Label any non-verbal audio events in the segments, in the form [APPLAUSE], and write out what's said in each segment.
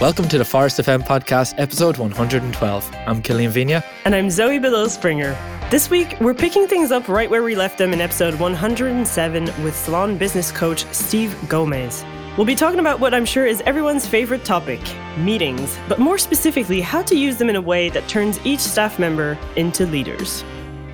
Welcome to the Phorest FM podcast, episode 112. I'm Killian Vigna. And I'm Zoe Below Springer. This week, we're picking things up right where we left them in episode 107 with salon business coach Steve Gomez. We'll be talking about what I'm sure is everyone's favorite topic meetings, but more specifically, how to use them in a way that turns each staff member into leaders.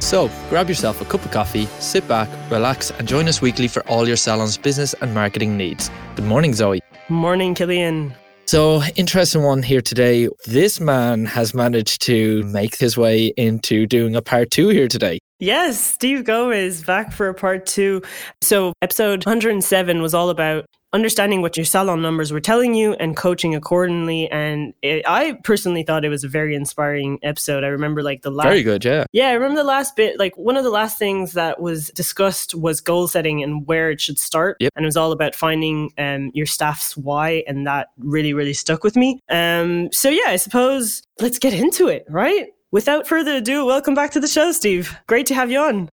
So, grab yourself a cup of coffee, sit back, relax, and join us weekly for all your salon's business and marketing needs. Good morning, Zoe. Morning, Killian. So, interesting one here today. This man has managed to make his way into doing a part two here today. Yes, Steve Gomez back for a part two. So, episode 107 was all about understanding what your salon numbers were telling you and coaching accordingly. And it, I personally thought it was a very inspiring episode. I remember like the last. Very good, yeah. Yeah, I remember the last bit. Like one of the last things that was discussed was goal setting and where it should start. Yep. And it was all about finding um, your staff's why. And that really, really stuck with me. Um, so, yeah, I suppose let's get into it, right? Without further ado, welcome back to the show, Steve. Great to have you on.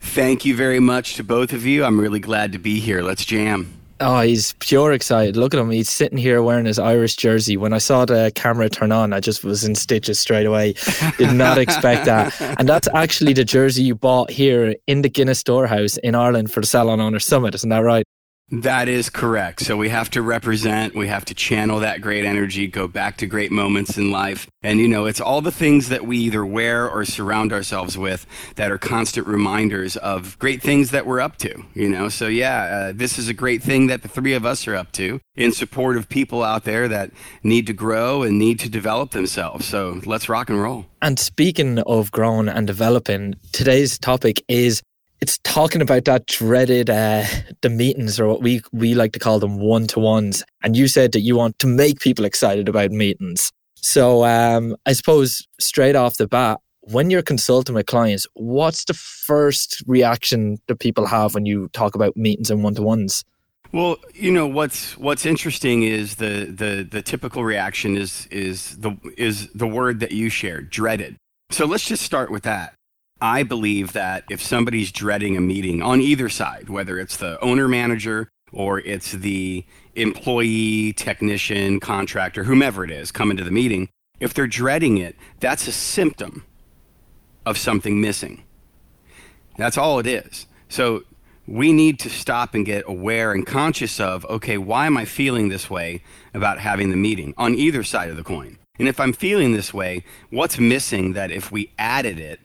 Thank you very much to both of you. I'm really glad to be here. Let's jam. Oh, he's pure excited. Look at him. He's sitting here wearing his Irish jersey. When I saw the camera turn on, I just was in stitches straight away. Did not expect that. [LAUGHS] And that's actually the jersey you bought here in the Guinness Storehouse in Ireland for the Salon Owner Summit. Isn't that right? That is correct. So we have to represent, we have to channel that great energy, go back to great moments in life. And, you know, it's all the things that we either wear or surround ourselves with that are constant reminders of great things that we're up to, you know? So, yeah, uh, this is a great thing that the three of us are up to in support of people out there that need to grow and need to develop themselves. So let's rock and roll. And speaking of growing and developing, today's topic is it's talking about that dreaded uh, the meetings or what we we like to call them one to ones. And you said that you want to make people excited about meetings. So um, I suppose straight off the bat, when you're consulting with clients, what's the first reaction that people have when you talk about meetings and one to ones? Well, you know what's what's interesting is the the the typical reaction is is the is the word that you shared, dreaded. So let's just start with that. I believe that if somebody's dreading a meeting on either side, whether it's the owner manager or it's the employee, technician, contractor, whomever it is coming to the meeting, if they're dreading it, that's a symptom of something missing. That's all it is. So we need to stop and get aware and conscious of okay, why am I feeling this way about having the meeting on either side of the coin? And if I'm feeling this way, what's missing that if we added it,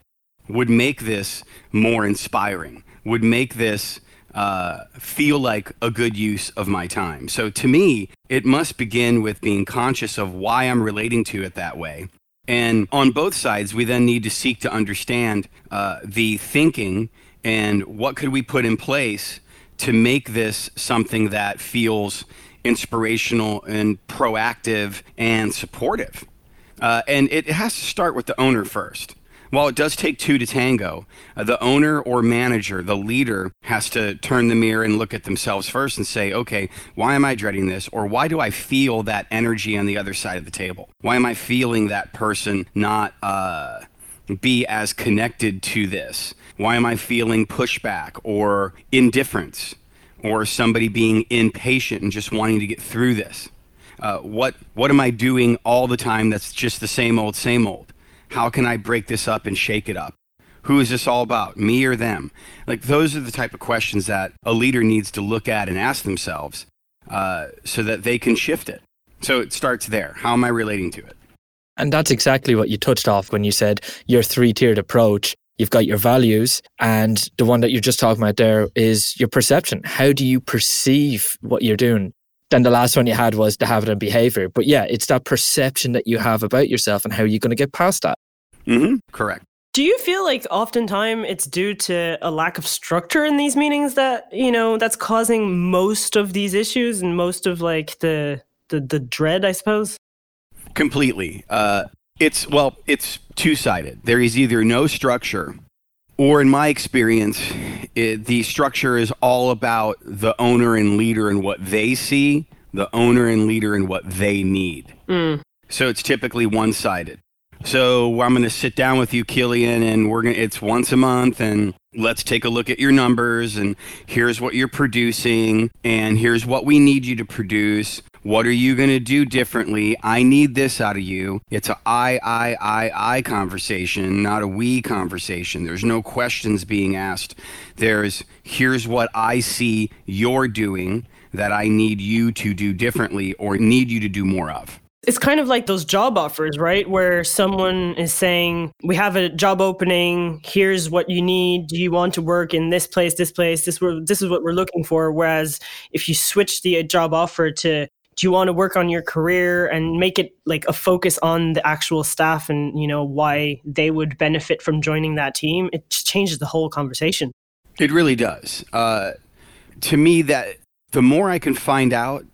would make this more inspiring, would make this uh, feel like a good use of my time. So to me, it must begin with being conscious of why I'm relating to it that way. And on both sides, we then need to seek to understand uh, the thinking and what could we put in place to make this something that feels inspirational and proactive and supportive. Uh, and it has to start with the owner first. While it does take two to tango, uh, the owner or manager, the leader, has to turn the mirror and look at themselves first and say, okay, why am I dreading this? Or why do I feel that energy on the other side of the table? Why am I feeling that person not uh, be as connected to this? Why am I feeling pushback or indifference or somebody being impatient and just wanting to get through this? Uh, what what am I doing all the time that's just the same old, same old? How can I break this up and shake it up? Who is this all about, me or them? Like, those are the type of questions that a leader needs to look at and ask themselves uh, so that they can shift it. So it starts there. How am I relating to it? And that's exactly what you touched off when you said your three tiered approach. You've got your values, and the one that you're just talking about there is your perception. How do you perceive what you're doing? Then the last one you had was the habit and behavior. But yeah, it's that perception that you have about yourself and how you're going to get past that. Mm-hmm. Correct. Do you feel like oftentimes it's due to a lack of structure in these meetings that, you know, that's causing most of these issues and most of like the the, the dread, I suppose? Completely. Uh, it's well, it's two sided. There is either no structure, or in my experience, it, the structure is all about the owner and leader and what they see, the owner and leader and what they need. Mm. So it's typically one sided. So I'm going to sit down with you, Killian, and we're going. to It's once a month, and let's take a look at your numbers. And here's what you're producing, and here's what we need you to produce. What are you going to do differently? I need this out of you. It's a I, I, I, I conversation, not a we conversation. There's no questions being asked. There's here's what I see you're doing that I need you to do differently or need you to do more of. It's kind of like those job offers, right? Where someone is saying, We have a job opening. Here's what you need. Do you want to work in this place, this place? This, this is what we're looking for. Whereas if you switch the job offer to, do you want to work on your career and make it like a focus on the actual staff and you know why they would benefit from joining that team it changes the whole conversation it really does uh, to me that the more i can find out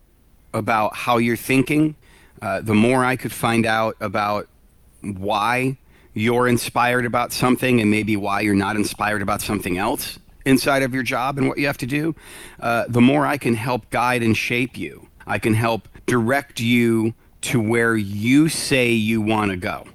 about how you're thinking uh, the more I could find out about why you're inspired about something and maybe why you're not inspired about something else inside of your job and what you have to do, uh, the more I can help guide and shape you. I can help direct you to where you say you want to go.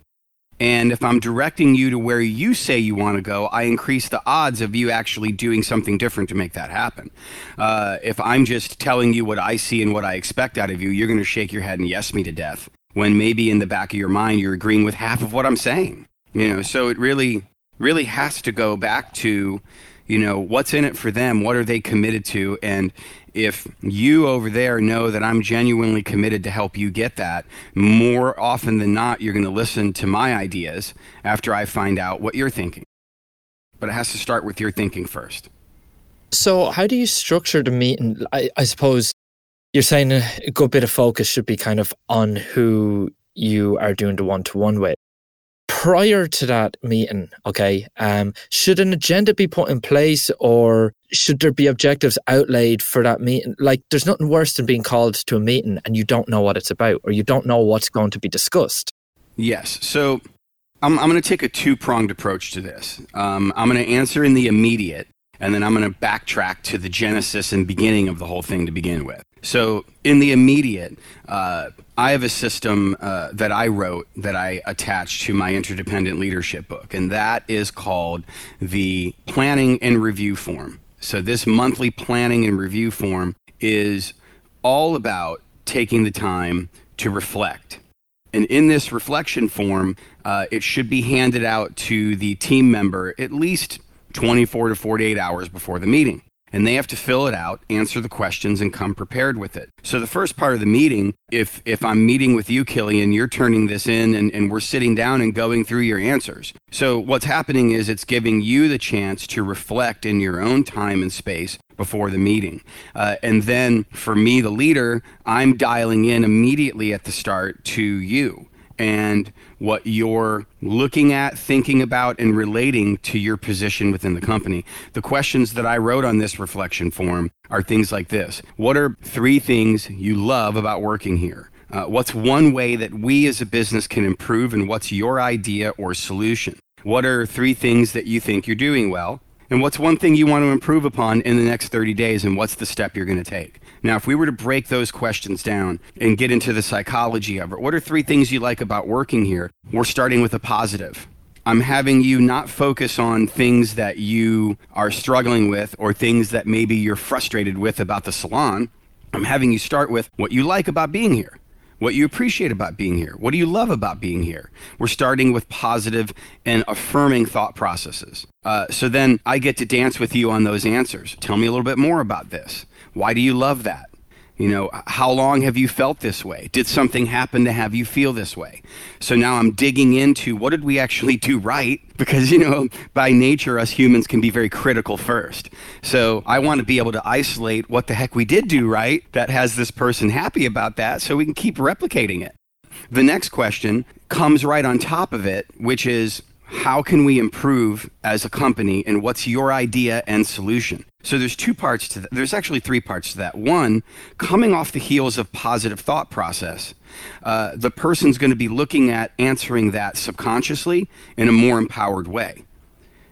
And if I'm directing you to where you say you want to go, I increase the odds of you actually doing something different to make that happen. Uh, if I'm just telling you what I see and what I expect out of you, you're going to shake your head and yes me to death. When maybe in the back of your mind you're agreeing with half of what I'm saying. You know, so it really, really has to go back to, you know, what's in it for them? What are they committed to? And if you over there know that I'm genuinely committed to help you get that, more often than not, you're going to listen to my ideas after I find out what you're thinking. But it has to start with your thinking first. So, how do you structure the meeting? I, I suppose you're saying a good bit of focus should be kind of on who you are doing the one to one with prior to that meeting, okay, um, should an agenda be put in place or should there be objectives outlaid for that meeting? Like, there's nothing worse than being called to a meeting and you don't know what it's about or you don't know what's going to be discussed. Yes. So I'm, I'm going to take a two pronged approach to this. Um, I'm going to answer in the immediate and then I'm going to backtrack to the genesis and beginning of the whole thing to begin with. So, in the immediate, uh, I have a system uh, that I wrote that I attached to my interdependent leadership book, and that is called the planning and review form. So, this monthly planning and review form is all about taking the time to reflect. And in this reflection form, uh, it should be handed out to the team member at least 24 to 48 hours before the meeting. And they have to fill it out, answer the questions, and come prepared with it. So the first part of the meeting, if if I'm meeting with you, Killian, you're turning this in and, and we're sitting down and going through your answers. So what's happening is it's giving you the chance to reflect in your own time and space before the meeting. Uh, and then for me, the leader, I'm dialing in immediately at the start to you and what you're looking at, thinking about, and relating to your position within the company. The questions that I wrote on this reflection form are things like this What are three things you love about working here? Uh, what's one way that we as a business can improve, and what's your idea or solution? What are three things that you think you're doing well? And what's one thing you want to improve upon in the next 30 days, and what's the step you're going to take? Now, if we were to break those questions down and get into the psychology of it, what are three things you like about working here? We're starting with a positive. I'm having you not focus on things that you are struggling with or things that maybe you're frustrated with about the salon. I'm having you start with what you like about being here what you appreciate about being here. What do you love about being here? We're starting with positive and affirming thought processes. Uh, so then I get to dance with you on those answers. Tell me a little bit more about this. Why do you love that? You know, how long have you felt this way? Did something happen to have you feel this way? So now I'm digging into what did we actually do right? [LAUGHS] Because, you know, by nature, us humans can be very critical first. So I want to be able to isolate what the heck we did do right that has this person happy about that so we can keep replicating it. The next question comes right on top of it, which is how can we improve as a company and what's your idea and solution? So there's two parts to that. There's actually three parts to that. One, coming off the heels of positive thought process, uh, the person's going to be looking at answering that subconsciously in a more empowered way.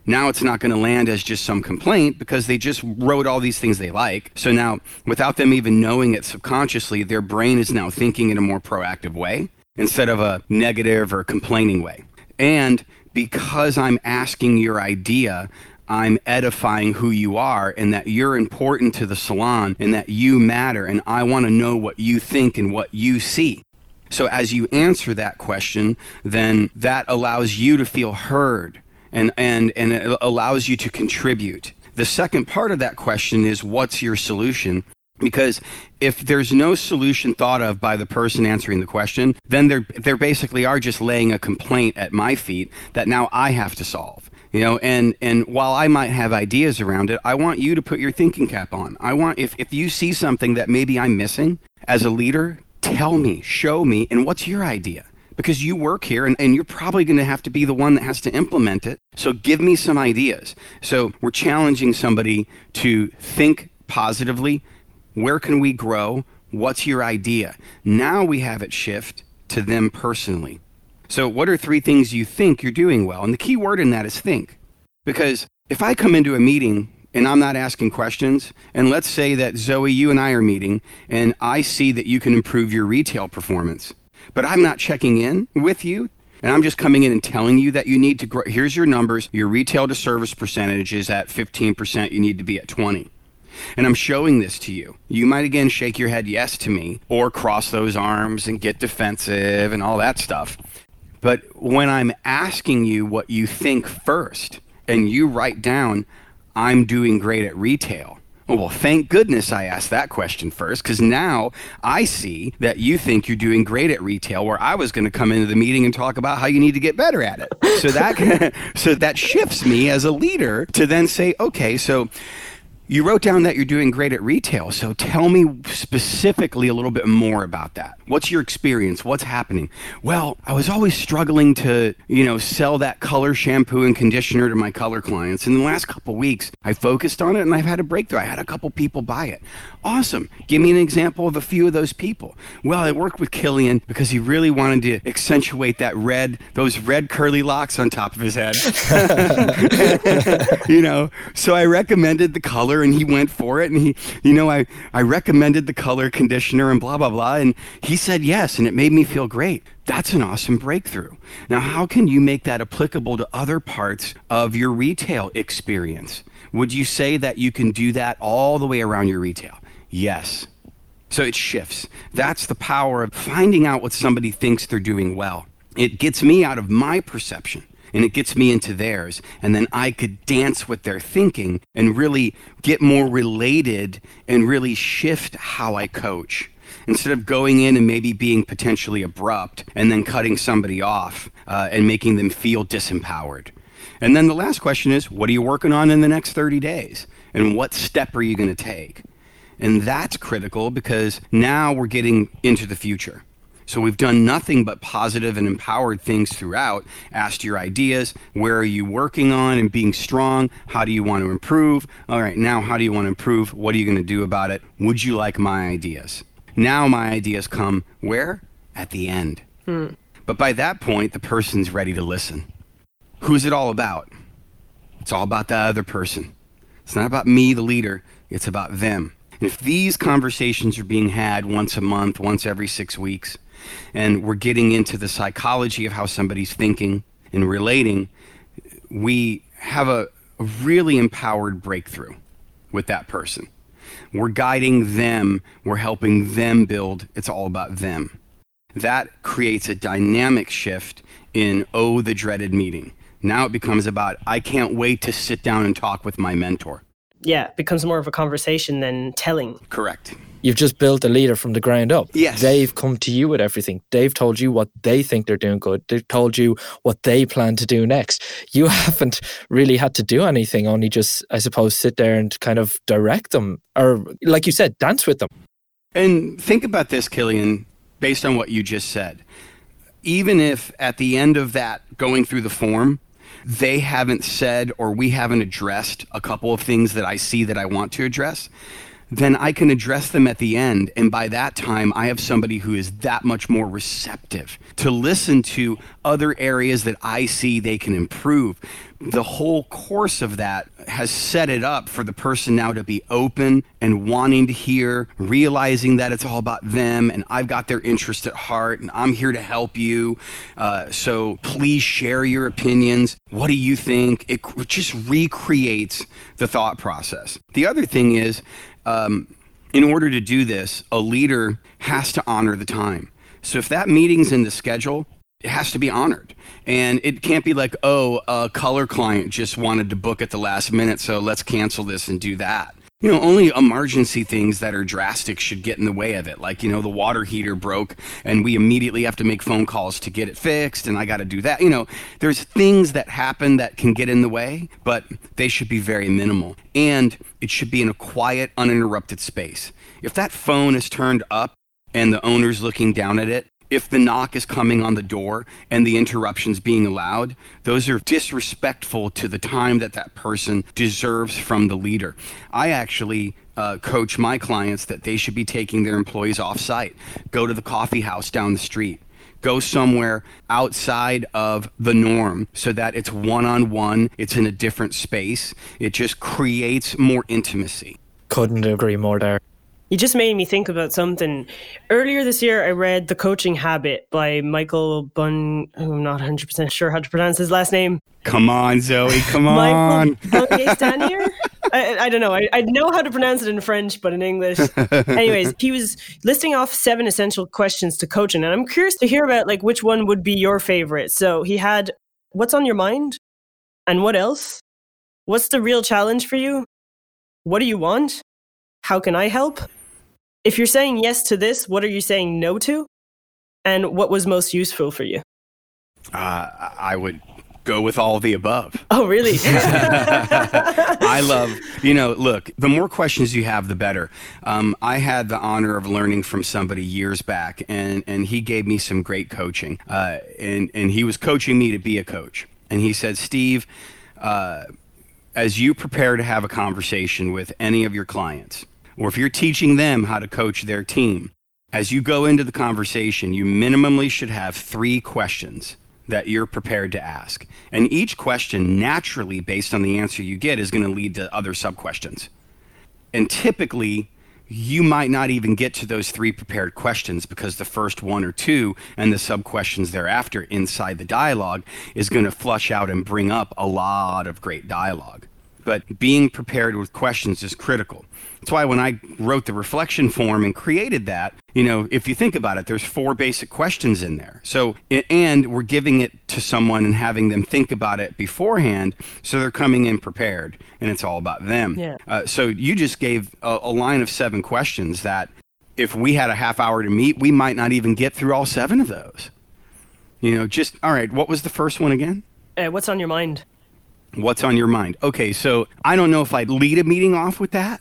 Now it's not going to land as just some complaint because they just wrote all these things they like. So now, without them even knowing it subconsciously, their brain is now thinking in a more proactive way instead of a negative or complaining way. And because I'm asking your idea, I'm edifying who you are and that you're important to the salon and that you matter and I want to know what you think and what you see. So as you answer that question, then that allows you to feel heard and, and, and it allows you to contribute. The second part of that question is what's your solution? Because if there's no solution thought of by the person answering the question, then they're, they basically are just laying a complaint at my feet that now I have to solve. You know, and, and while I might have ideas around it, I want you to put your thinking cap on. I want, if, if you see something that maybe I'm missing as a leader, tell me, show me, and what's your idea? Because you work here and, and you're probably going to have to be the one that has to implement it. So give me some ideas. So we're challenging somebody to think positively. Where can we grow? What's your idea? Now we have it shift to them personally. So, what are three things you think you're doing well? And the key word in that is think. Because if I come into a meeting and I'm not asking questions, and let's say that Zoe, you and I are meeting, and I see that you can improve your retail performance, but I'm not checking in with you. And I'm just coming in and telling you that you need to grow. Here's your numbers. Your retail to service percentage is at 15%. You need to be at 20 and I'm showing this to you. You might again shake your head yes to me or cross those arms and get defensive and all that stuff. But when I'm asking you what you think first and you write down, I'm doing great at retail. Well, thank goodness I asked that question first because now I see that you think you're doing great at retail where I was going to come into the meeting and talk about how you need to get better at it. So that [LAUGHS] so that shifts me as a leader to then say, okay, so you wrote down that you're doing great at retail. So tell me specifically a little bit more about that. What's your experience? What's happening? Well, I was always struggling to, you know, sell that color shampoo and conditioner to my color clients. In the last couple weeks, I focused on it and I've had a breakthrough. I had a couple people buy it. Awesome. Give me an example of a few of those people. Well, I worked with Killian because he really wanted to accentuate that red, those red curly locks on top of his head. [LAUGHS] you know, so I recommended the color and he went for it and he you know I I recommended the color conditioner and blah blah blah and he said yes and it made me feel great. That's an awesome breakthrough. Now how can you make that applicable to other parts of your retail experience? Would you say that you can do that all the way around your retail? Yes. So it shifts. That's the power of finding out what somebody thinks they're doing well. It gets me out of my perception and it gets me into theirs. And then I could dance with their thinking and really get more related and really shift how I coach. Instead of going in and maybe being potentially abrupt and then cutting somebody off uh, and making them feel disempowered. And then the last question is what are you working on in the next 30 days? And what step are you going to take? And that's critical because now we're getting into the future. So we've done nothing but positive and empowered things throughout. Asked your ideas. Where are you working on and being strong? How do you want to improve? All right, now how do you want to improve? What are you going to do about it? Would you like my ideas? Now my ideas come where? At the end. Hmm. But by that point, the person's ready to listen. Who's it all about? It's all about the other person. It's not about me, the leader. It's about them. And if these conversations are being had once a month, once every six weeks, and we're getting into the psychology of how somebody's thinking and relating, we have a, a really empowered breakthrough with that person. We're guiding them, we're helping them build. It's all about them. That creates a dynamic shift in, oh, the dreaded meeting. Now it becomes about, I can't wait to sit down and talk with my mentor. Yeah, it becomes more of a conversation than telling. Correct. You've just built a leader from the ground up. Yes. They've come to you with everything. They've told you what they think they're doing good. They've told you what they plan to do next. You [LAUGHS] haven't really had to do anything, only just, I suppose, sit there and kind of direct them or, like you said, dance with them. And think about this, Killian, based on what you just said. Even if at the end of that going through the form, they haven't said or we haven't addressed a couple of things that I see that I want to address, then I can address them at the end. And by that time, I have somebody who is that much more receptive to listen to other areas that I see they can improve. The whole course of that has set it up for the person now to be open and wanting to hear, realizing that it's all about them and I've got their interest at heart and I'm here to help you. Uh, so please share your opinions. What do you think? It just recreates the thought process. The other thing is, um, in order to do this, a leader has to honor the time. So if that meeting's in the schedule, it has to be honored. And it can't be like, oh, a color client just wanted to book at the last minute, so let's cancel this and do that. You know, only emergency things that are drastic should get in the way of it. Like, you know, the water heater broke and we immediately have to make phone calls to get it fixed and I got to do that. You know, there's things that happen that can get in the way, but they should be very minimal. And it should be in a quiet, uninterrupted space. If that phone is turned up and the owner's looking down at it, if the knock is coming on the door and the interruptions being allowed, those are disrespectful to the time that that person deserves from the leader. I actually uh, coach my clients that they should be taking their employees off site, go to the coffee house down the street. Go somewhere outside of the norm so that it's one on one, it's in a different space. It just creates more intimacy. Couldn't agree more there. You just made me think about something. Earlier this year, I read The Coaching Habit by Michael Bun. Who I'm not 100% sure how to pronounce his last name. Come on, Zoe. Come on. Michael [LAUGHS] I, I don't know. I, I know how to pronounce it in French, but in English. Anyways, he was listing off seven essential questions to coaching. And I'm curious to hear about like which one would be your favorite. So he had what's on your mind? And what else? What's the real challenge for you? What do you want? How can I help? If you're saying yes to this, what are you saying no to? And what was most useful for you? Uh, I would go with all the above. [LAUGHS] Oh, really? [LAUGHS] I love, you know, look, the more questions you have, the better. Um, I had the honor of learning from somebody years back, and, and he gave me some great coaching. Uh, and, and he was coaching me to be a coach. And he said, Steve, uh, as you prepare to have a conversation with any of your clients, or if you're teaching them how to coach their team, as you go into the conversation, you minimally should have three questions that you're prepared to ask. And each question, naturally, based on the answer you get, is going to lead to other sub questions. And typically, you might not even get to those three prepared questions because the first one or two and the sub questions thereafter inside the dialogue is going to flush out and bring up a lot of great dialogue. But being prepared with questions is critical. That's why when I wrote the reflection form and created that, you know, if you think about it, there's four basic questions in there. So, and we're giving it to someone and having them think about it beforehand. So they're coming in prepared and it's all about them. Yeah. Uh, so you just gave a, a line of seven questions that if we had a half hour to meet, we might not even get through all seven of those. You know, just, all right, what was the first one again? Uh, what's on your mind? What's on your mind? Okay, so I don't know if I'd lead a meeting off with that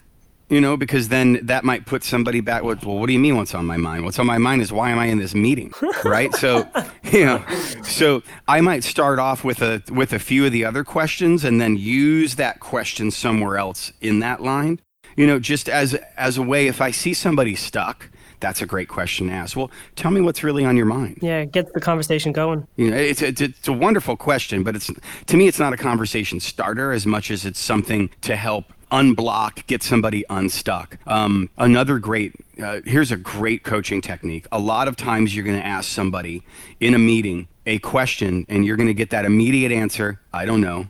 you know, because then that might put somebody back. Well, what do you mean? What's on my mind? What's on my mind is why am I in this meeting, [LAUGHS] right? so, [LAUGHS] you know, so I might start off with a with a few of the other questions and then use that question somewhere else in that line. You know, just as as a way, if I see somebody stuck, that's a great question to ask. Well, tell me what's really on your mind. Yeah, get the conversation going. You know, it's, it's, it's a wonderful question, but it's to me, it's not a conversation starter as much as it's something to help unblock, get somebody unstuck. Um, another great, uh, here's a great coaching technique. A lot of times you're going to ask somebody in a meeting a question and you're going to get that immediate answer, I don't know.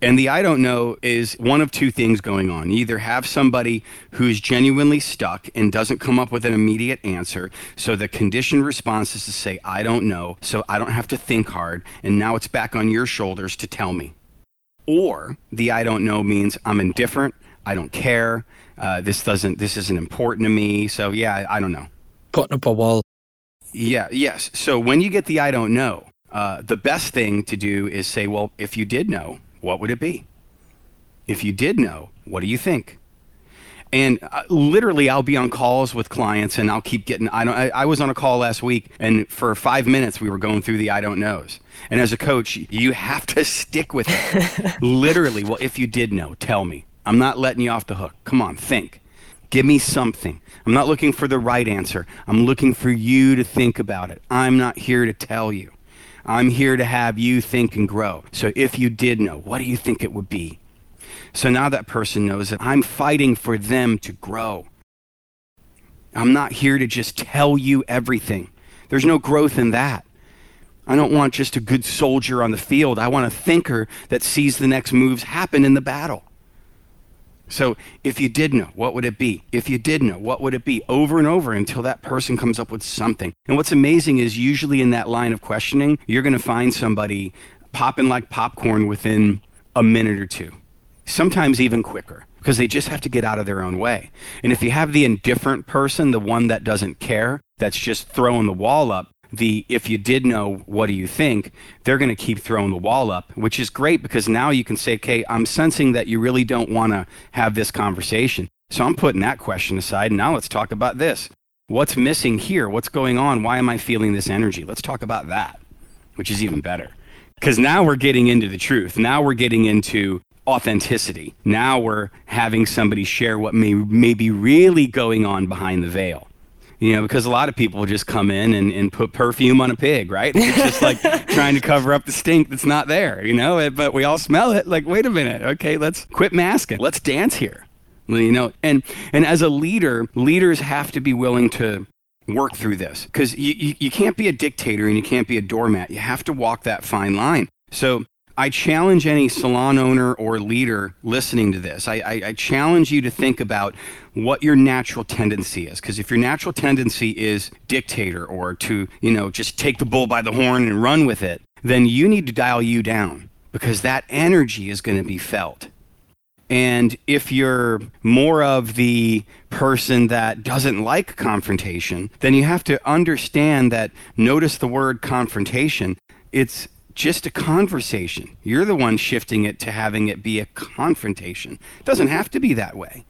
And the I don't know is one of two things going on. You either have somebody who's genuinely stuck and doesn't come up with an immediate answer. So the conditioned response is to say, I don't know. So I don't have to think hard. And now it's back on your shoulders to tell me. Or the I don't know means I'm indifferent, I don't care, uh, this doesn't, this isn't important to me. So yeah, I, I, don't know. Putting up a wall. Yeah, yes. So when you get the I don't know, uh, the best thing to do is say, well, if you did know, what would it be? If you did know, what do you think? And uh, literally, I'll be on calls with clients, and I'll keep getting. I don't. I, I, was on a call last week, and for five minutes, we were going through the I don't knows. And as a coach, you have to stick with it. [LAUGHS] literally, well, if you did know, tell me. I'm not letting you off the hook. Come on, think. Give me something. I'm not looking for the right answer. I'm looking for you to think about it. I'm not here to tell you. I'm here to have you think and grow. So if you did know, what do you think it would be? So now that person knows that I'm fighting for them to grow. I'm not here to just tell you everything. There's no growth in that. I don't want just a good soldier on the field. I want a thinker that sees the next moves happen in the battle. So if you did know, what would it be? If you did know, what would it be? Over and over until that person comes up with something. And what's amazing is usually in that line of questioning, you're going to find somebody popping like popcorn within a minute or two, sometimes even quicker because they just have to get out of their own way. And if you have the indifferent person, the one that doesn't care, that's just throwing the wall up, the if you did know what do you think they're going to keep throwing the wall up which is great because now you can say okay i'm sensing that you really don't want to have this conversation. So i'm putting that question aside. Now let's talk about this. What's missing here? What's going on? Why am i feeling this energy? Let's talk about that which is even better. Because now we're getting into the truth. Now we're getting into authenticity. Now we're having somebody share what may, may be really going on behind the veil you know, because a lot of people just come in and, and put perfume on a pig, right? It's just like [LAUGHS] trying to cover up the stink that's not there, you know, but we all smell it. Like, wait a minute. Okay, let's quit masking. Let's dance here. You know, and, and as a leader, leaders have to be willing to work through this because you, you, you can't be a dictator and you can't be a doormat. You have to walk that fine line. So I challenge any salon owner or leader listening to this. I, I, I challenge you to think about what your natural tendency is. Because if your natural tendency is dictator or to, you know, just take the bull by the horn and run with it, then you need to dial you down because that energy is going to be felt. And if you're more of the person that doesn't like confrontation, then you have to understand that notice the word confrontation. It's just a conversation. You're the one shifting it to having it be a confrontation. It doesn't have to be that way.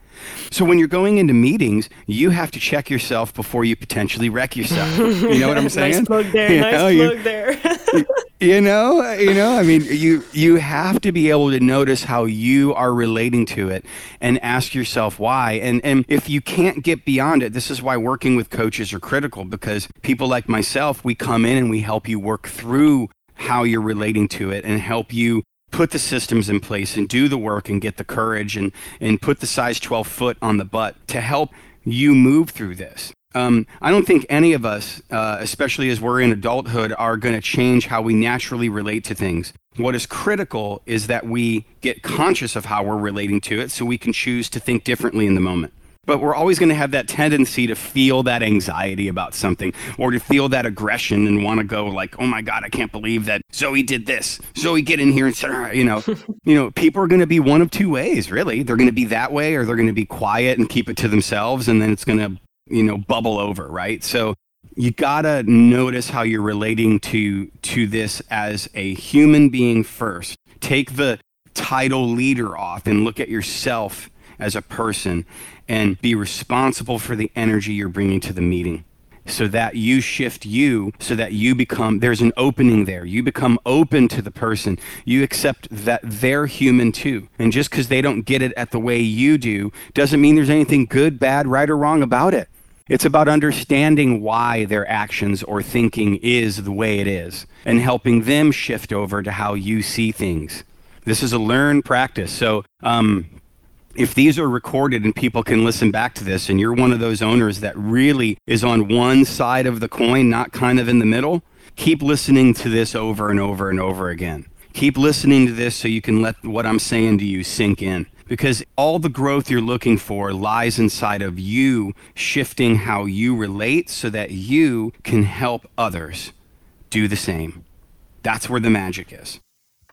So when you're going into meetings, you have to check yourself before you potentially wreck yourself. You know what I'm [LAUGHS] saying? nice plug there. You nice know, plug you- there. [LAUGHS] you know, you know, I mean, you you have to be able to notice how you are relating to it and ask yourself why. And and if you can't get beyond it, this is why working with coaches are critical because people like myself, we come in and we help you work through how you're relating to it and help you put the systems in place and do the work and get the courage and, and put the size 12 foot on the butt to help you move through this. Um, I don't think any of us, uh, especially as we're in adulthood, are going to change how we naturally relate to things. What is critical is that we get conscious of how we're relating to it so we can choose to think differently in the moment but we're always going to have that tendency to feel that anxiety about something or to feel that aggression and want to go like oh my god i can't believe that zoe did this. Zoe get in here and say you know. [LAUGHS] You know people are going to be one of two ways really. They're going to be that way or they're going to be quiet and keep it to themselves and then it's going to you know bubble over right? So you gotta notice how you're relating to to this as a human being first. Take the title leader off and look at yourself as a person and be responsible for the energy you're bringing to the meeting. So that you shift you so that you become there's an opening there. You become open to the person. You accept that they're human too. And just because they don't get it at the way you do doesn't mean there's anything good bad right or wrong about it. It's about understanding why their actions or thinking is the way it is and helping them shift over to how you see things. This is a learned practice. So um, if these are recorded and people can listen back to this and you're one of those owners that really is on one side of the coin not kind of in the middle keep listening to this over and over and over again. Keep listening to this so you can let what i'm saying to you sink in. Because all the growth you're looking for lies inside of you shifting how you relate so that you can help others do the same. That's where the magic is.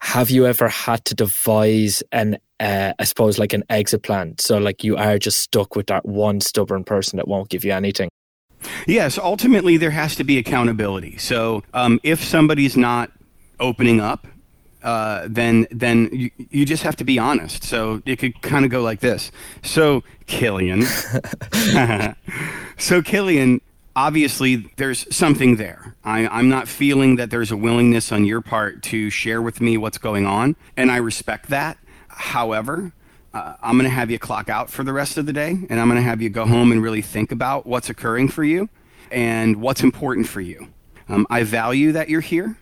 Have you ever had to devise an uh, I suppose like an exit plan so like you are just stuck with that one stubborn person that won't give you anything Yes, ultimately there has to be accountability. So um, if somebody's not opening up, uh, then then you, you just have to be honest. So it could kind of go like this. So Killian, [LAUGHS] [LAUGHS] so Killian, obviously there's something there. I, I'm not feeling that there's a willingness on your part to share with me what's going on, and I respect that. However, uh, I'm going to have you clock out for the rest of the day, and I'm going to have you go home and really think about what's occurring for you and what's important for you. Um, I value that you're here.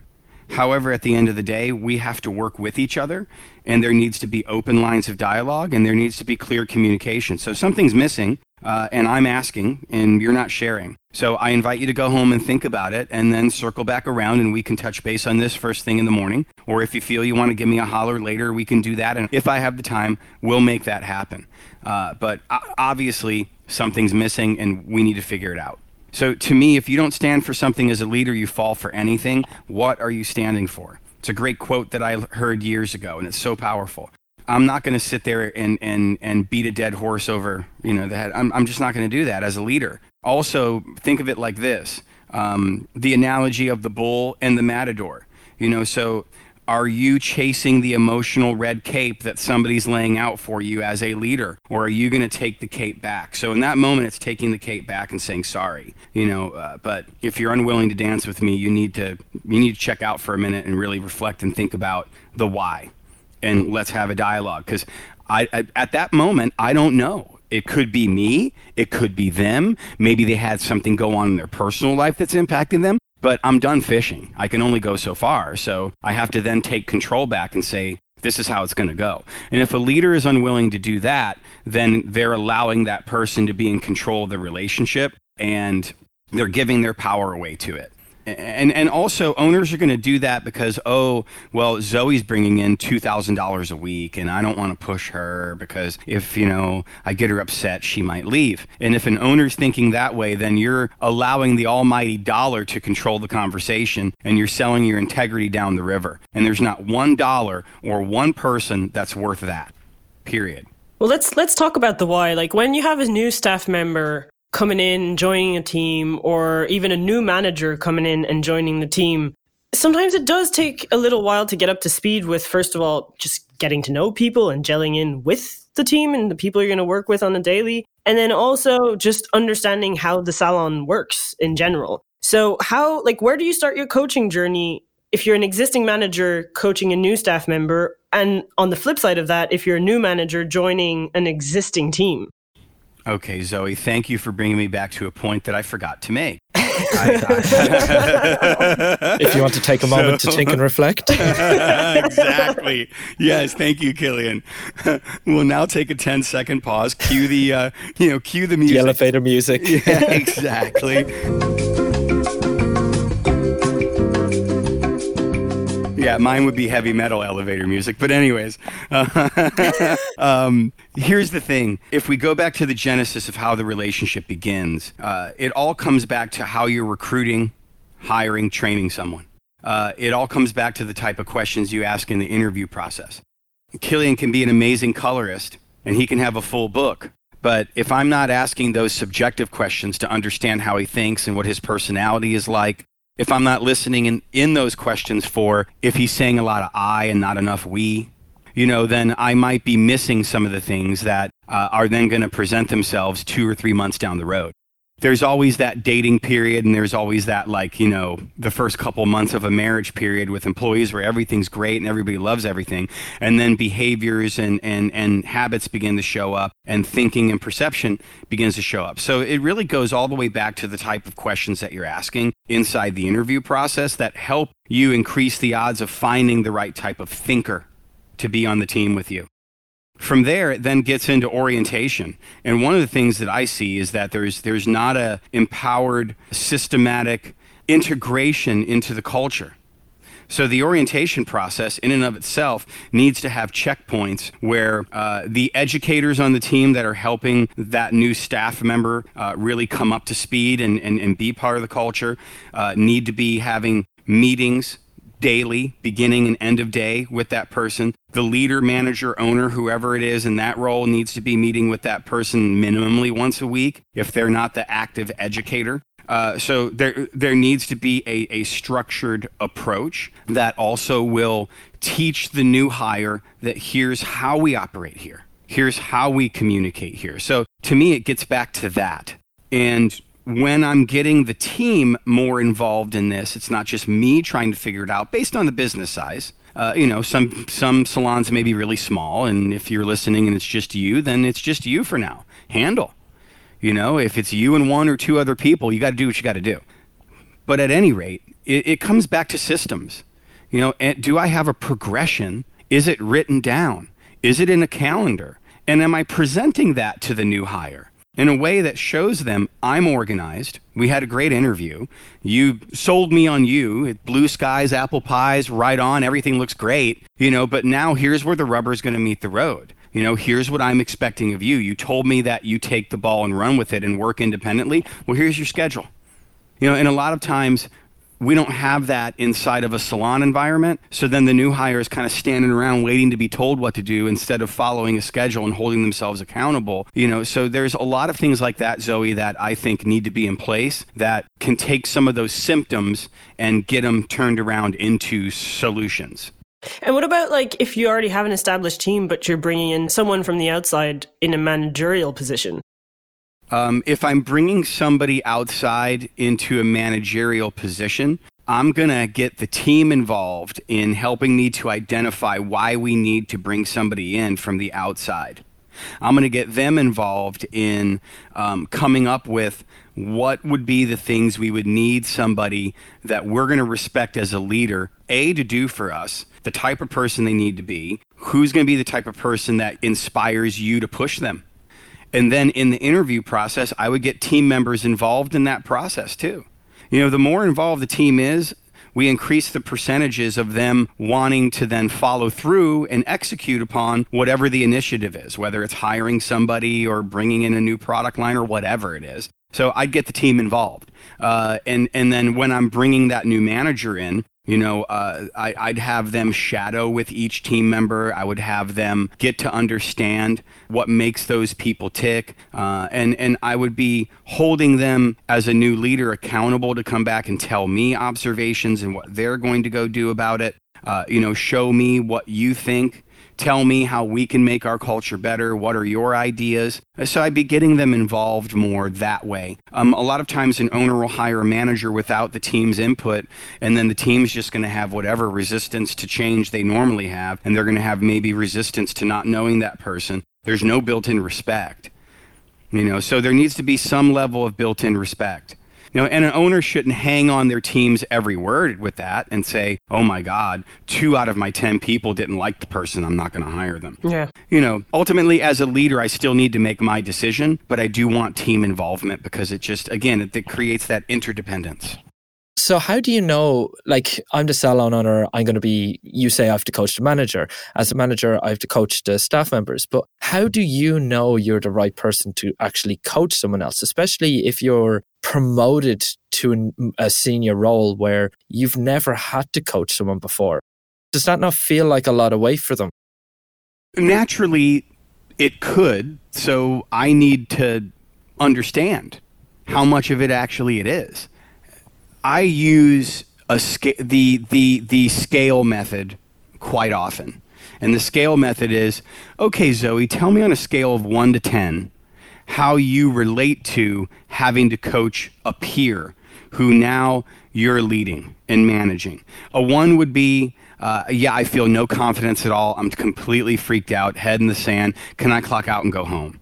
However, at the end of the day, we have to work with each other, and there needs to be open lines of dialogue, and there needs to be clear communication. So something's missing, uh, and I'm asking, and you're not sharing. So I invite you to go home and think about it, and then circle back around, and we can touch base on this first thing in the morning. Or if you feel you want to give me a holler later, we can do that. And if I have the time, we'll make that happen. Uh, but obviously, something's missing, and we need to figure it out. So to me, if you don't stand for something as a leader, you fall for anything. What are you standing for? It's a great quote that I heard years ago, and it's so powerful. I'm not going to sit there and, and, and beat a dead horse over, you know, the head. I'm, I'm just not going to do that as a leader. Also, think of it like this um, the analogy of the bull and the matador. You know, so are you chasing the emotional red cape that somebody's laying out for you as a leader? Or are you going to take the cape back? So in that moment, it's taking the cape back and saying sorry, you know, uh, but if you're unwilling to dance with me, you need to, you need to check out for a minute and really reflect and think about the why. And let's have a dialogue. Because I, I, at that moment, I don't know. It could be me. It could be them. Maybe they had something go on in their personal life that's impacting them but I'm done fishing. I can only go so far. So I have to then take control back and say, this is how it's going to go. And if a leader is unwilling to do that, then they're allowing that person to be in control of the relationship and they're giving their power away to it and and also owners are going to do that because oh well Zoe's bringing in two thousand dollars a week and I don't want to push her because if you know I get her upset she might leave. And if an owner's thinking that way then you're allowing the almighty dollar to control the conversation and you're selling your integrity down the river. And there's not one dollar or one person that's worth that period. Well let's let's talk about the why. Like when you have a new staff member coming in, joining a team, or even a new manager coming in and joining the team, sometimes it does take a little while to get up to speed with, first of all, just getting to know people and gelling in with the team and the people you're going to work with on a daily. And then also just understanding how the salon works in general. So, how, like, where do you start your coaching journey if you're an existing manager coaching a new staff member? And on the flip side of that, if you're a new manager joining an existing team? Okay, Zoe, thank you for bringing me back to a point that I forgot to make. [LAUGHS] if you want to take a moment so, to think and reflect. [LAUGHS] exactly. Yes, thank you, Killian. [LAUGHS] we'll now take a 10 second pause, cue the uh, you know, cue the music. The elevator music. yeah, exactly. Yeah, mine would be heavy metal elevator music. But, anyways, uh, [LAUGHS] um, here's the thing. If we go back to the genesis of how the relationship begins, uh, it all comes back to how you're recruiting, hiring, training someone. Uh, it all comes back to the type of questions you ask in the interview process. Killian can be an amazing colorist and he can have a full book. But if I'm not asking those subjective questions to understand how he thinks and what his personality is like, if I'm not listening in, in those questions for if he's saying a lot of I and not enough we, you know, then I might be missing some of the things that uh, are then going to present themselves two or three months down the road there's always that dating period and there's always that like you know the first couple months of a marriage period with employees where everything's great and everybody loves everything. And then behaviors and and and habits begin to show up and thinking and perception begins to show up. So it really goes all the way back to the type of questions that you're asking inside the interview process that help you increase the odds of finding the right type of thinker to be on the team with you from there it then gets into orientation. And one of the things that i see is that there's there's not a empowered systematic integration into the culture. So the orientation process in and of itself needs to have checkpoints where uh, the educators on the team that are helping that new staff member uh, really come up to speed and, and, and be part of the culture uh, need to be having meetings daily, beginning and end of day with that person. The leader, manager, owner, whoever it is in that role needs to be meeting with that person minimally once a week if they're not the active educator. Uh, so there, there needs to be a, a structured approach that also will teach the new hire that here's how we operate here. Here's how we communicate here. So to me, it gets back to that. And when I'm getting the team more involved in this, it's not just me trying to figure it out based on the business size. Uh, you know, some some salons may be really small, and if you're listening and it's just you, then it's just you for now. Handle. You know, if it's you and one or two other people, you got to do what you got to do. But at any rate, it, it comes back to systems. You know, do I have a progression? Is it written down? Is it in a calendar? And am I presenting that to the new hire? In a way that shows them I'm organized. We had a great interview. You sold me on you. Blue skies, apple pies, right on. Everything looks great, you know, but now here's where the rubber's going to meet the road. You know, here's what I'm expecting of you. You told me that you take the ball and run with it and work independently. Well, here's your schedule. You know, and a lot of times we don't have that inside of a salon environment. So then the new hire is kind of standing around waiting to be told what to do instead of following a schedule and holding themselves accountable. You know, so there's a lot of things like that, Zoe, that I think need to be in place that can take some of those symptoms and get them turned around into solutions. And what about like if you already have an established team, but you're bringing in someone from the outside in a managerial position? Um, if I'm bringing somebody outside into a managerial position, I'm going to get the team involved in helping me to identify why we need to bring somebody in from the outside. I'm going to get them involved in um, coming up with what would be the things we would need somebody that we're going to respect as a leader, A, to do for us, the type of person they need to be, who's going to be the type of person that inspires you to push them and then in the interview process, I would get team members involved in that process too. You know, the more involved the team is, we increase the percentages of them wanting to then follow through and execute upon whatever the initiative is, whether it's hiring somebody or bringing in a new product line or whatever it is. So I'd get the team involved. Uh, and, and then when I'm bringing that new manager in, you know, uh, I, would have them shadow with each team member. I would have them get to understand what makes those people tick, uh, and and I would be holding them as a new leader accountable to come back and tell me observations and what they're going to go do about it. Uh, you know, show me what you think tell me how we can make our culture better. What are your ideas? So I'd be getting them involved more that way. Um, a lot of times, an owner will hire a manager without the team's input, and then the team's just going to have whatever resistance to change they normally have, and they're going to have maybe resistance to not knowing that person. There's no built in respect. You know, so there needs to be some level of built in respect. You know, and an owner shouldn't hang on their team's every word with that and say, "Oh my God, two out of my ten people didn't like the person. I'm not going to hire them." Yeah. You know, ultimately, as a leader, I still need to make my decision, but I do want team involvement because it just, again, it, it creates that interdependence. So how do you know, like I'm the salon owner, I'm going to be, you say I have to coach the manager. As a manager, I have to coach the staff members. But how do you know you're the right person to actually coach someone else, especially if you're promoted to a senior role where you've never had to coach someone before? Does that not feel like a lot of weight for them? Naturally, it could. So I need to understand how much of it actually it is. I use a sca- the the the scale method quite often. And the scale method is okay, Zoe, tell me on a scale of 1 to 10 how you relate to having to coach a peer who now you're leading and managing. A 1 would be uh, yeah, I feel no confidence at all. I'm completely freaked out, head in the sand. Can I clock out and go home?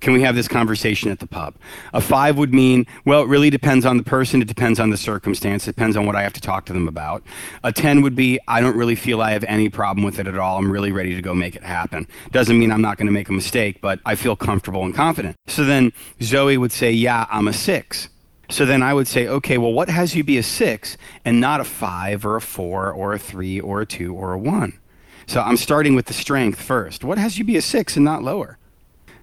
Can we have this conversation at the pub? A five would mean, well, it really depends on the person. It depends on the circumstance. It depends on what I have to talk to them about. A 10 would be, I don't really feel I have any problem with it at all. I'm really ready to go make it happen. Doesn't mean I'm not going to make a mistake, but I feel comfortable and confident. So then Zoe would say, yeah, I'm a six. So then I would say, okay, well, what has you be a six and not a five or a four or a three or a two or a one? So I'm starting with the strength first. What has you be a six and not lower?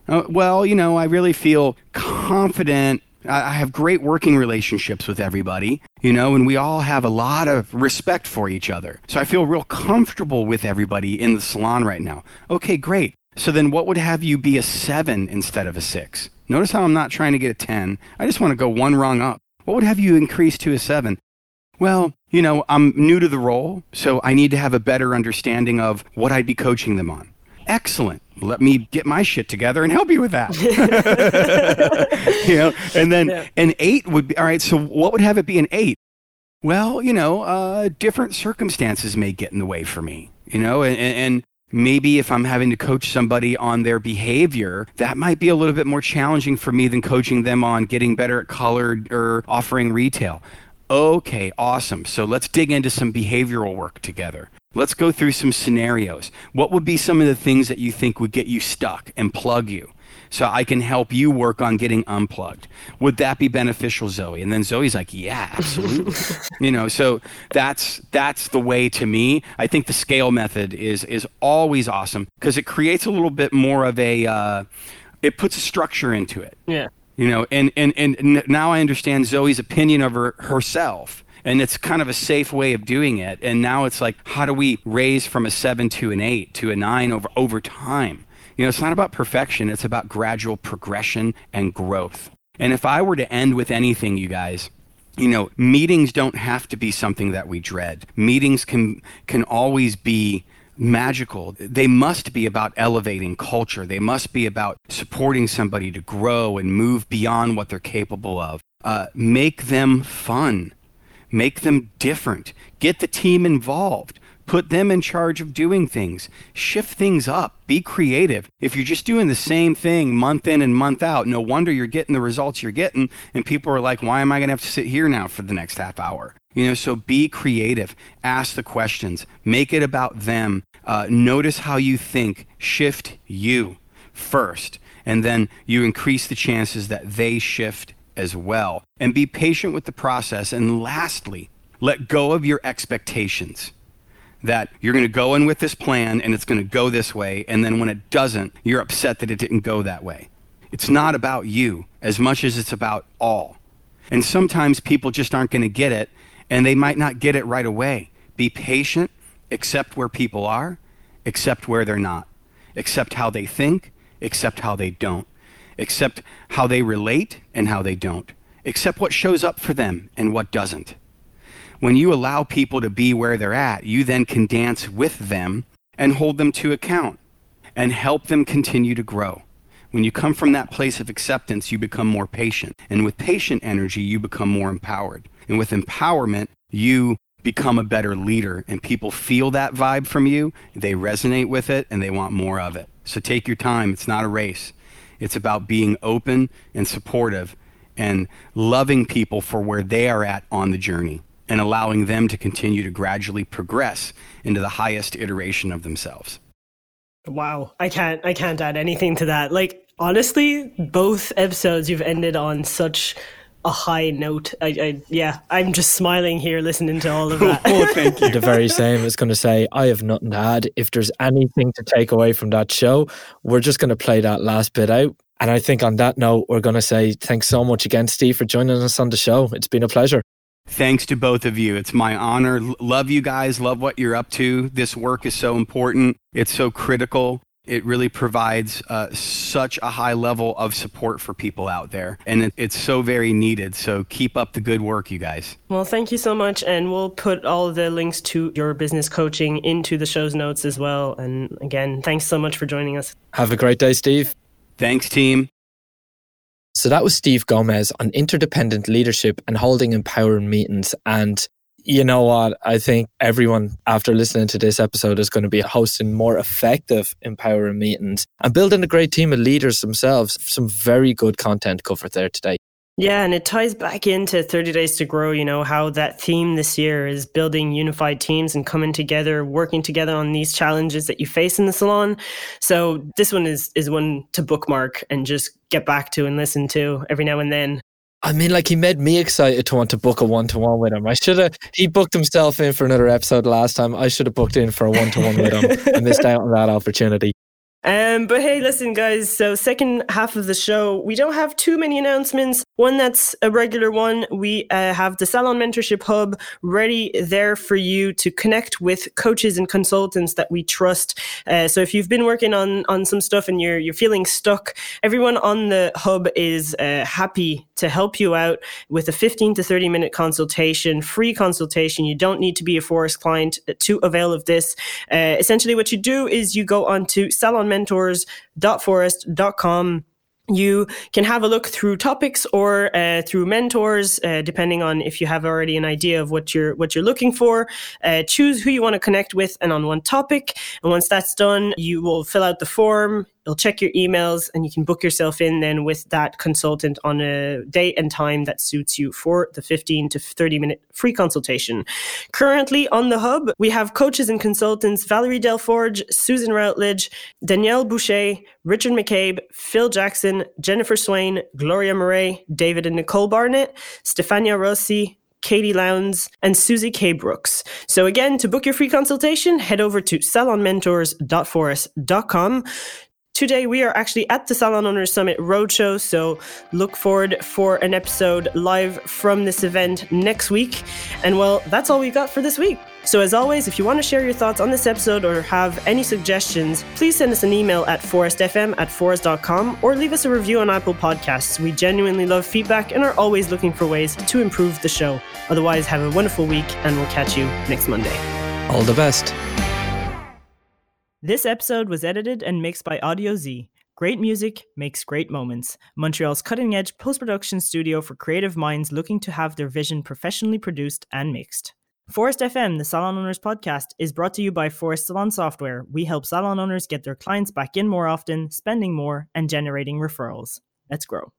Uh, well, you know, I really feel confident. I have great working relationships with everybody, you know, and we all have a lot of respect for each other. So I feel real comfortable with everybody in the salon right now. Okay, great. So then what would have you be a seven instead of a six? Notice how I'm not trying to get a 10. I just want to go one rung up. What would have you increase to a seven? Well, you know, I'm new to the role, so I need to have a better understanding of what I'd be coaching them on. Excellent let me get my shit together and help you with that. [LAUGHS] you know, and then yeah. an eight would be all right. So what would have it be an eight? Well, you know, uh, different circumstances may get in the way for me, you know, and, and maybe if I'm having to coach somebody on their behavior, that might be a little bit more challenging for me than coaching them on getting better at color or offering retail. Okay, awesome. So let's dig into some behavioral work together. Let's go through some scenarios. What would be some of the things that you think would get you stuck and plug you? So I can help you work on getting unplugged. Would that be beneficial, Zoe? And then Zoe's like, yeah, absolutely. [LAUGHS] you know, so that's that's the way to me. I think the scale method is is always awesome because it creates a little bit more of a uh, it puts a structure into it. Yeah. You know, and and and now I understand Zoe's opinion of her herself and it's kind of a safe way of doing it and now it's like how do we raise from a 7 to an 8 to a 9 over over time you know it's not about perfection it's about gradual progression and growth and if i were to end with anything you guys you know meetings don't have to be something that we dread meetings can can always be magical. They must be about elevating culture. They must be about supporting somebody to grow and move beyond what they're capable of. Uh, make them fun. Make them different. Get the team involved. Put them in charge of doing things. Shift things up. Be creative. If you're just doing the same thing month in and month out, no wonder you're getting the results you're getting. And people are like, why am I going to have to sit here now for the next half hour? You know, so be creative. Ask the questions. Make it about them. Uh, notice how you think. Shift you first. And then you increase the chances that they shift as well. And be patient with the process. And lastly, let go of your expectations that you're going to go in with this plan and it's going to go this way. And then when it doesn't, you're upset that it didn't go that way. It's not about you as much as it's about all. And sometimes people just aren't going to get it and they might not get it right away. Be patient, accept where people are, accept where they're not, accept how they think, accept how they don't, accept how they relate and how they don't, except what shows up for them and what doesn't. When you allow people to be where they're at, you then can dance with them and hold them to account and help them continue to grow. When you come from that place of acceptance, you become more patient. And with patient energy, you become more empowered. And with empowerment, you become a better leader. And people feel that vibe from you, they resonate with it, and they want more of it. So take your time. It's not a race, it's about being open and supportive and loving people for where they are at on the journey and allowing them to continue to gradually progress into the highest iteration of themselves. Wow, I can't I can't add anything to that. Like honestly, both episodes you've ended on such a high note. I, I yeah, I'm just smiling here listening to all of that. [LAUGHS] oh, thank you. the very same is going to say, I have nothing to add. If there's anything to take away from that show, we're just going to play that last bit out. And I think on that note, we're going to say thanks so much again, Steve, for joining us on the show. It's been a pleasure. Thanks to both of you. It's my honor. Love you guys. Love what you're up to. This work is so important. It's so critical. It really provides uh, such a high level of support for people out there. And it, it's so very needed. So keep up the good work, you guys. Well, thank you so much. And we'll put all the links to your business coaching into the show's notes as well. And again, thanks so much for joining us. Have a great day, Steve. Thanks, team. So that was Steve Gomez on interdependent leadership and holding empowering meetings. And you know what? I think everyone, after listening to this episode, is going to be hosting more effective empowering meetings and building a great team of leaders themselves. Some very good content covered there today. Yeah, and it ties back into 30 Days to Grow, you know, how that theme this year is building unified teams and coming together, working together on these challenges that you face in the salon. So this one is is one to bookmark and just get back to and listen to every now and then. I mean, like he made me excited to want to book a one to one with him. I should have. He booked himself in for another episode last time. I should have booked in for a one to one with him. I missed out on that opportunity. Um, but hey, listen, guys. So, second half of the show, we don't have too many announcements. One that's a regular one. We uh, have the Salon Mentorship Hub ready there for you to connect with coaches and consultants that we trust. Uh, so, if you've been working on on some stuff and you're you're feeling stuck, everyone on the hub is uh, happy to help you out with a 15 to 30 minute consultation, free consultation. You don't need to be a Phorest client to avail of this. Uh, essentially, what you do is you go on to Salon mentors.phorest.com you can have a look through topics or uh, through mentors, uh, depending on if you have already an idea of what you're what you're looking for. Uh, choose who you want to connect with and on one topic. And once that's done, you will fill out the form. You'll check your emails and you can book yourself in then with that consultant on a date and time that suits you for the 15 to 30 minute free consultation. Currently on the hub, we have coaches and consultants Valerie Delforge, Susan Routledge, Danielle Boucher, Richard McCabe, Phil Jackson, Jennifer Swain, Gloria Murray, David and Nicole Barnett, Stefania Rossi, Katie Lowndes, and Susie K. Brooks. So again, to book your free consultation, head over to salonmentors.phorest.com. Today, we are actually at the Salon Owners Summit Roadshow, so look forward for an episode live from this event next week. And well, that's all we've got for this week. So, as always, if you want to share your thoughts on this episode or have any suggestions, please send us an email at phorestfm at phorest.com or leave us a review on Apple Podcasts. We genuinely love feedback and are always looking for ways to improve the show. Otherwise, have a wonderful week, and we'll catch you next Monday. All the best. This episode was edited and mixed by Audio Z. Great music makes great moments. Montreal's cutting edge post production studio for creative minds looking to have their vision professionally produced and mixed. Phorest FM, the Salon Owners podcast, is brought to you by Phorest Salon Software. We help salon owners get their clients back in more often, spending more, and generating referrals. Let's grow.